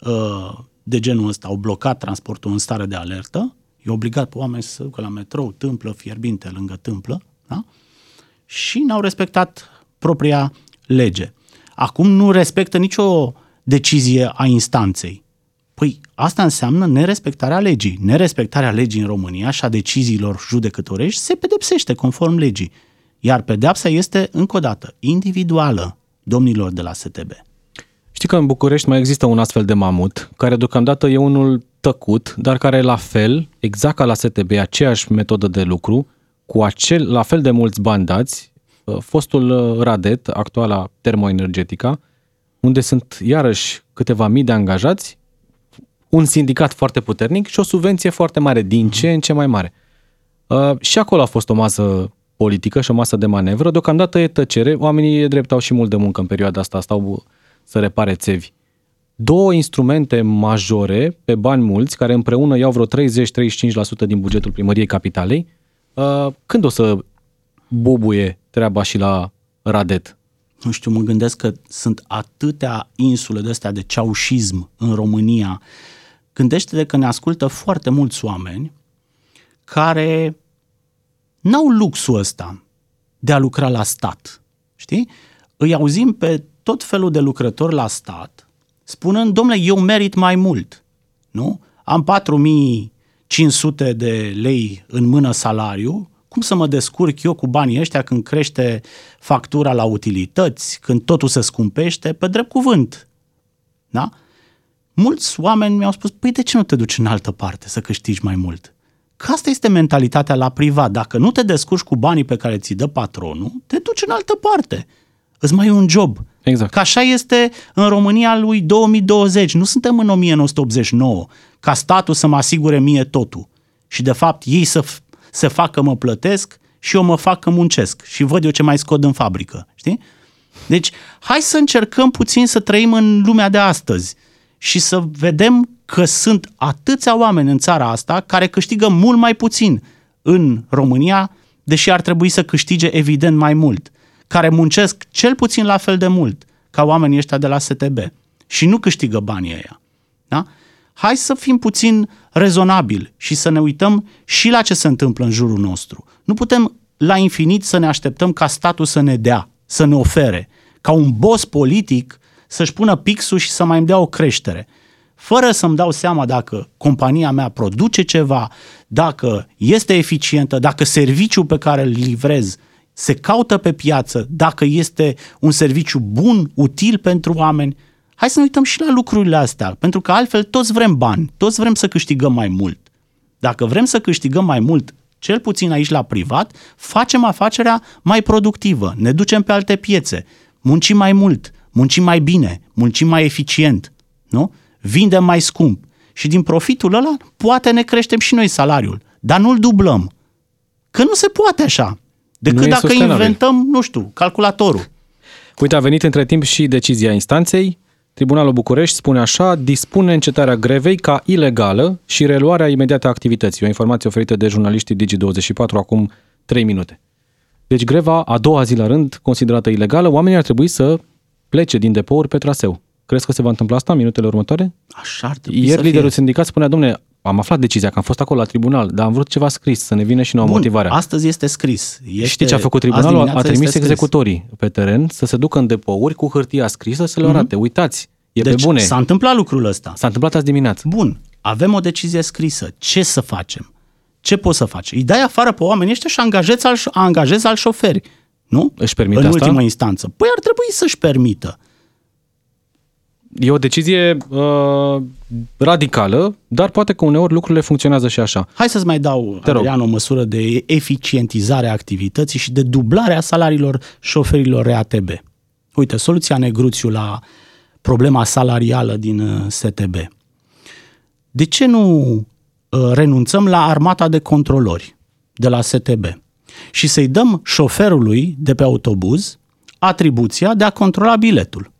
Speaker 3: uh, de genul ăsta, au blocat transportul în stare de alertă, i obligat pe oameni să se ducă la metrou, tâmplă, fierbinte, lângă tâmplă, da? și n-au respectat propria lege. Acum nu respectă nicio decizie a instanței. Păi asta înseamnă nerespectarea legii. Nerespectarea legii în România și a deciziilor judecătorești se pedepsește conform legii. Iar pedeapsa este, încă o dată, individuală domnilor de la STB.
Speaker 2: Știi că în București mai există un astfel de mamut, care deocamdată e unul tăcut, dar care la fel, exact ca la STB, aceeași metodă de lucru, cu acel, la fel de mulți bani dați, uh, fostul uh, Radet, actuala termoenergetica, unde sunt iarăși câteva mii de angajați, un sindicat foarte puternic și o subvenție foarte mare, din ce în ce mai mare. Uh, și acolo a fost o masă politică și o masă de manevră. Deocamdată e tăcere. Oamenii e drept au și mult de muncă în perioada asta, stau să repare țevi. Două instrumente majore pe bani mulți, care împreună iau vreo 30-35% din bugetul primăriei capitalei. Uh, când o să bubuie treaba și la Radet?
Speaker 3: Nu știu, mă gândesc că sunt atâtea insule de astea de ceaușism în România. Gândește-te că ne ascultă foarte mulți oameni care n-au luxul ăsta de a lucra la stat. Știi? Îi auzim pe tot felul de lucrători la stat spunând, domnule, eu merit mai mult. Nu? Am 4500 de lei în mână salariu, cum să mă descurc eu cu banii ăștia când crește factura la utilități, când totul se scumpește, pe drept cuvânt. Da? Mulți oameni mi-au spus, păi de ce nu te duci în altă parte să câștigi mai mult? Că asta este mentalitatea la privat. Dacă nu te descurci cu banii pe care ți dă patronul, te duci în altă parte. Îți mai e un job.
Speaker 2: Exact.
Speaker 3: Că așa este în România lui 2020. Nu suntem în 1989 ca statul să mă asigure mie totul. Și de fapt ei să se facă mă plătesc și eu mă fac că muncesc și văd eu ce mai scot în fabrică. Știi? Deci hai să încercăm puțin să trăim în lumea de astăzi și să vedem că sunt atâția oameni în țara asta care câștigă mult mai puțin în România, deși ar trebui să câștige evident mai mult, care muncesc cel puțin la fel de mult ca oamenii ăștia de la STB și nu câștigă banii ăia. Da? Hai să fim puțin rezonabili și să ne uităm și la ce se întâmplă în jurul nostru. Nu putem la infinit să ne așteptăm ca statul să ne dea, să ne ofere, ca un boss politic să-și pună pixul și să mai îmi dea o creștere fără să-mi dau seama dacă compania mea produce ceva, dacă este eficientă, dacă serviciul pe care îl livrez se caută pe piață, dacă este un serviciu bun, util pentru oameni, hai să ne uităm și la lucrurile astea, pentru că altfel toți vrem bani, toți vrem să câștigăm mai mult. Dacă vrem să câștigăm mai mult, cel puțin aici la privat, facem afacerea mai productivă, ne ducem pe alte piețe, muncim mai mult, muncim mai bine, muncim mai eficient, nu? vindem mai scump și din profitul ăla poate ne creștem și noi salariul, dar nu-l dublăm. Că nu se poate așa. Decât dacă sustenabil. inventăm, nu știu, calculatorul.
Speaker 2: Uite, a venit între timp și decizia instanței. Tribunalul București spune așa, dispune încetarea grevei ca ilegală și reluarea imediată a activității. O informație oferită de jurnaliștii Digi24 acum 3 minute. Deci greva a doua zi la rând, considerată ilegală, oamenii ar trebui să plece din depouri pe traseu. Crezi că se va întâmpla asta în minutele următoare?
Speaker 3: Așa ar trebui
Speaker 2: Ieri
Speaker 3: să
Speaker 2: liderul
Speaker 3: fie.
Speaker 2: sindicat spunea, domne, am aflat decizia, că am fost acolo la tribunal, dar am vrut ceva scris, să ne vină și nouă
Speaker 3: Bun,
Speaker 2: motivarea.
Speaker 3: astăzi este scris. Este,
Speaker 2: Știi ce a făcut
Speaker 3: azi
Speaker 2: tribunalul? A
Speaker 3: dimineață
Speaker 2: trimis
Speaker 3: este scris.
Speaker 2: executorii pe teren să se ducă în depouri cu hârtia scrisă să le arate. Uitați, e
Speaker 3: Deci
Speaker 2: pe bune.
Speaker 3: s-a întâmplat lucrul ăsta.
Speaker 2: S-a întâmplat azi dimineață.
Speaker 3: Bun, avem o decizie scrisă. Ce să facem? Ce poți să faci? Îi dai afară pe oamenii ăștia și angajezi al, angajezi al șoferi. Nu?
Speaker 2: Își permite
Speaker 3: În
Speaker 2: asta?
Speaker 3: ultima instanță. Păi ar trebui să-și permită.
Speaker 2: E o decizie uh, radicală, dar poate că uneori lucrurile funcționează și așa.
Speaker 3: Hai să-ți mai dau,
Speaker 2: Te rog.
Speaker 3: Adrian, o măsură de eficientizare a activității și de dublare a salariilor șoferilor RATB. Uite, soluția Negruțiu la problema salarială din uh, STB. De ce nu uh, renunțăm la armata de controlori de la STB și să-i dăm șoferului de pe autobuz atribuția de a controla biletul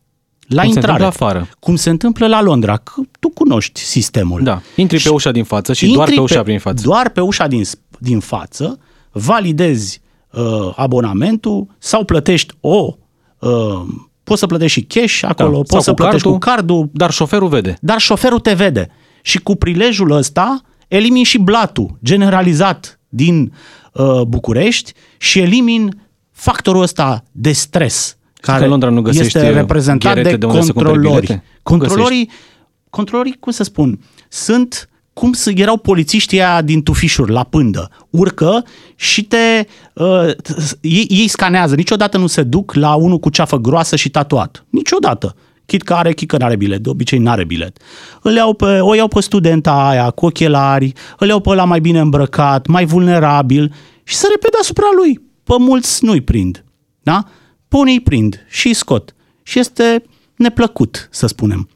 Speaker 3: la
Speaker 2: Cum se
Speaker 3: intrare.
Speaker 2: întâmplă afară.
Speaker 3: Cum se întâmplă la Londra. Că tu cunoști sistemul.
Speaker 2: Da, intri pe ușa din față și doar
Speaker 3: Intri
Speaker 2: pe ușa prin față.
Speaker 3: Doar pe ușa din, din față, validezi uh, abonamentul sau plătești o... Uh, poți să plătești și cash acolo,
Speaker 2: Da,
Speaker 3: poți
Speaker 2: sau
Speaker 3: să
Speaker 2: cu
Speaker 3: plătești
Speaker 2: cardul.
Speaker 3: cu cardul,
Speaker 2: Dar șoferul vede.
Speaker 3: dar șoferul te vede. Și cu prilejul ăsta elimini și blatul generalizat din uh, București și elimin factorul ăsta de stres
Speaker 2: că în Londra nu găsești
Speaker 3: este reprezentat
Speaker 2: gherete
Speaker 3: de,
Speaker 2: de unde să cumperi
Speaker 3: controlori.
Speaker 2: bilete? Cum
Speaker 3: Controlorii, controlorii, cum să spun, sunt cum să erau polițiștii aia din tufișuri la pândă. Urcă și te... Uh, t- ei, ei scanează. Niciodată nu se duc la unul cu ceafă groasă și tatuat. Niciodată. Chit că are, chit că n-are bilet. De obicei n-are bilet. Îl iau pe, o iau pe studenta aia cu ochelari, îl iau pe ăla mai bine îmbrăcat, mai vulnerabil și să repede asupra lui. Pe mulți nu-i prind. Da? Pe unii îi prind și îi scot. Și este neplăcut, să spunem.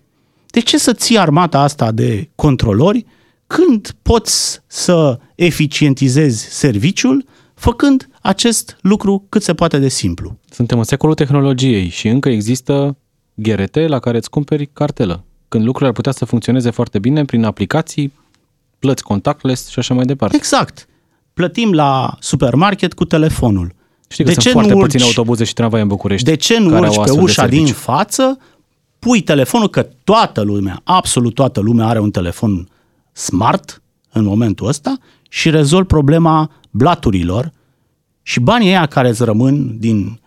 Speaker 3: De ce să ții armata asta de controlori când poți să eficientizezi serviciul făcând acest lucru cât se poate de simplu?
Speaker 2: Suntem în secolul tehnologiei și încă există gherete la care îți cumperi cartelă. Când lucrurile ar putea să funcționeze foarte bine prin aplicații, plăți contactless și așa mai departe.
Speaker 3: Exact. Plătim la supermarket cu telefonul.
Speaker 2: Știi că
Speaker 3: de
Speaker 2: sunt
Speaker 3: ce
Speaker 2: foarte
Speaker 3: nu
Speaker 2: puține
Speaker 3: urci,
Speaker 2: autobuze și tramvai în București.
Speaker 3: de ce nu
Speaker 2: care au
Speaker 3: urci pe
Speaker 2: astfel de
Speaker 3: ușa din
Speaker 2: serviciu.
Speaker 3: față, pui telefonul, că toată lumea, absolut toată lumea are un telefon smart în momentul ăsta și rezolvi problema blaturilor și banii ăia care îți rămân din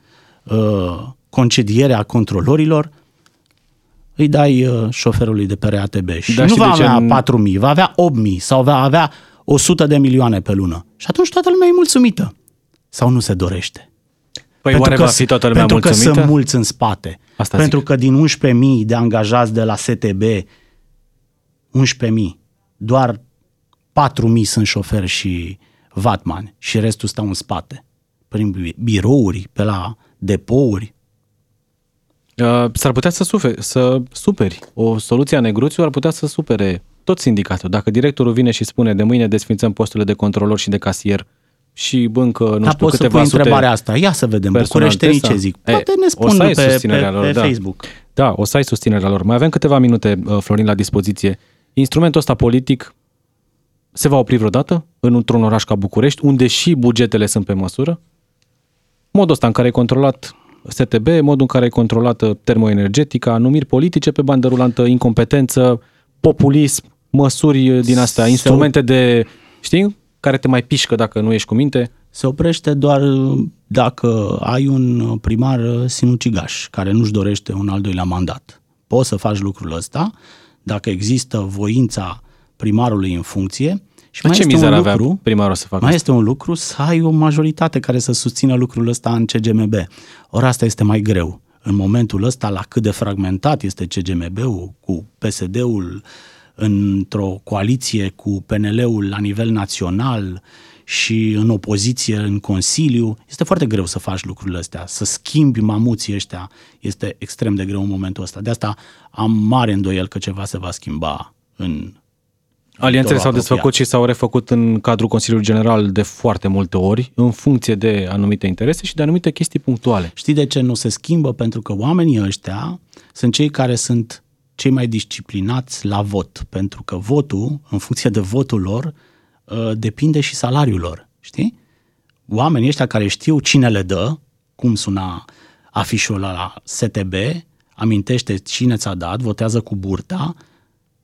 Speaker 3: uh, concedierea controlorilor îi dai uh, șoferului de pe RATB și
Speaker 2: Dar
Speaker 3: nu
Speaker 2: știi
Speaker 3: va
Speaker 2: de ce
Speaker 3: avea
Speaker 2: în-
Speaker 3: 4.000, va avea 8.000 sau va avea 100 de milioane pe lună. Și atunci toată lumea e mulțumită. Sau nu se dorește.
Speaker 2: Păi oare va fi toată lumea
Speaker 3: pentru
Speaker 2: mulțumită?
Speaker 3: că sunt mulți în spate.
Speaker 2: Asta
Speaker 3: pentru
Speaker 2: zic.
Speaker 3: că din 11.000 de angajați de la STB, 11.000, doar 4.000 sunt șoferi și vatmani și restul stau în spate. Prin bi- birouri, pe la depouri.
Speaker 2: Uh, s-ar putea să, suferi, să superi. O soluție a negruțiu ar putea să supere tot sindicatul. Dacă directorul vine și spune de mâine desfințăm posturile de controlor și de casier și încă, nu
Speaker 3: Dar
Speaker 2: știu,
Speaker 3: poți să
Speaker 2: câteva
Speaker 3: pui
Speaker 2: sute
Speaker 3: întrebarea asta. Ia să vedem,
Speaker 2: personal
Speaker 3: bucureștenii
Speaker 2: testa.
Speaker 3: ce zic.
Speaker 2: E,
Speaker 3: Poate ne
Speaker 2: o
Speaker 3: spun
Speaker 2: să ai
Speaker 3: pe, pe,
Speaker 2: susținerea lor,
Speaker 3: pe
Speaker 2: da.
Speaker 3: Facebook.
Speaker 2: Da, o să ai susținerea lor. Mai avem câteva minute, uh, Florin, la dispoziție. Instrumentul ăsta politic se va opri vreodată în- într-un oraș ca București, unde și bugetele sunt pe măsură? Modul ăsta în care e controlat STB, modul în care e controlată termoenergetica, numiri politice pe bandă rulantă, incompetență, populism, măsuri din astea,
Speaker 3: Se
Speaker 2: instrumente de, știi, care te mai pișcă dacă nu ești cu minte.
Speaker 3: Se oprește doar dacă ai un primar sinucigaș care nu-și dorește un al doilea mandat. Poți să faci lucrul ăsta dacă există voința primarului în funcție și
Speaker 2: Dar
Speaker 3: mai
Speaker 2: ce
Speaker 3: este
Speaker 2: mizer
Speaker 3: un
Speaker 2: avea
Speaker 3: lucru,
Speaker 2: primarul să facă
Speaker 3: mai
Speaker 2: asta?
Speaker 3: este un lucru să ai o majoritate care să susțină lucrul ăsta în CGMB. Ori asta este mai greu. În momentul ăsta, la cât de fragmentat este CGMB-ul cu PSD-ul într-o coaliție cu PNL-ul la nivel național și în opoziție în Consiliu, este foarte greu să faci lucrurile astea. Să schimbi mamuții ăștia este extrem de greu în momentul ăsta. De asta am mare îndoiel că ceva se va schimba în
Speaker 2: Alianțele s-au
Speaker 3: apropiat.
Speaker 2: desfăcut și s-au refăcut în cadrul Consiliului General de foarte multe ori, în funcție de anumite interese și de anumite chestii punctuale.
Speaker 3: Știi de ce nu se schimbă? Pentru că oamenii ăștia sunt cei care sunt cei mai disciplinați la vot, pentru că votul, în funcție de votul lor, uh, depinde și salariul lor, știi? Oamenii ăștia care știu cine le dă, cum suna afișul la STB, amintește cine ți-a dat, votează cu burta,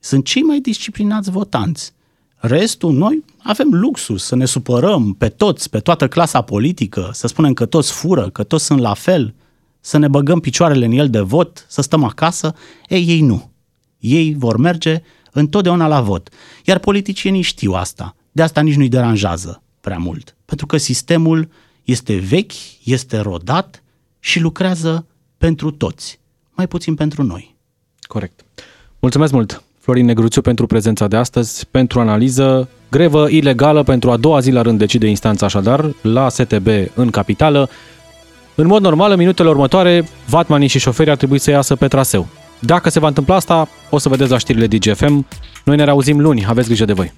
Speaker 3: sunt cei mai disciplinați votanți. Restul, noi avem luxus să ne supărăm pe toți, pe toată clasa politică, să spunem că toți fură, că toți sunt la fel, să ne băgăm picioarele în el de vot, să stăm acasă. Ei, ei nu. Ei vor merge întotdeauna la vot. Iar politicienii știu asta. De asta nici nu-i deranjează prea mult. Pentru că sistemul este vechi, este rodat și lucrează pentru toți. Mai puțin pentru noi.
Speaker 2: Corect. Mulțumesc mult, Florin Negruțiu, pentru prezența de astăzi, pentru analiză. Grevă ilegală pentru a doua zi la rând decide instanța așadar la STB în capitală. În mod normal, în minutele următoare, vatmanii și șoferii ar trebui să iasă pe traseu. Dacă se va întâmpla asta, o să vedeți la știrile DGFM. Noi ne reauzim luni, aveți grijă de voi.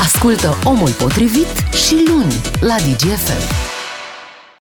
Speaker 1: Ascultă Omul Potrivit și luni la DGFM.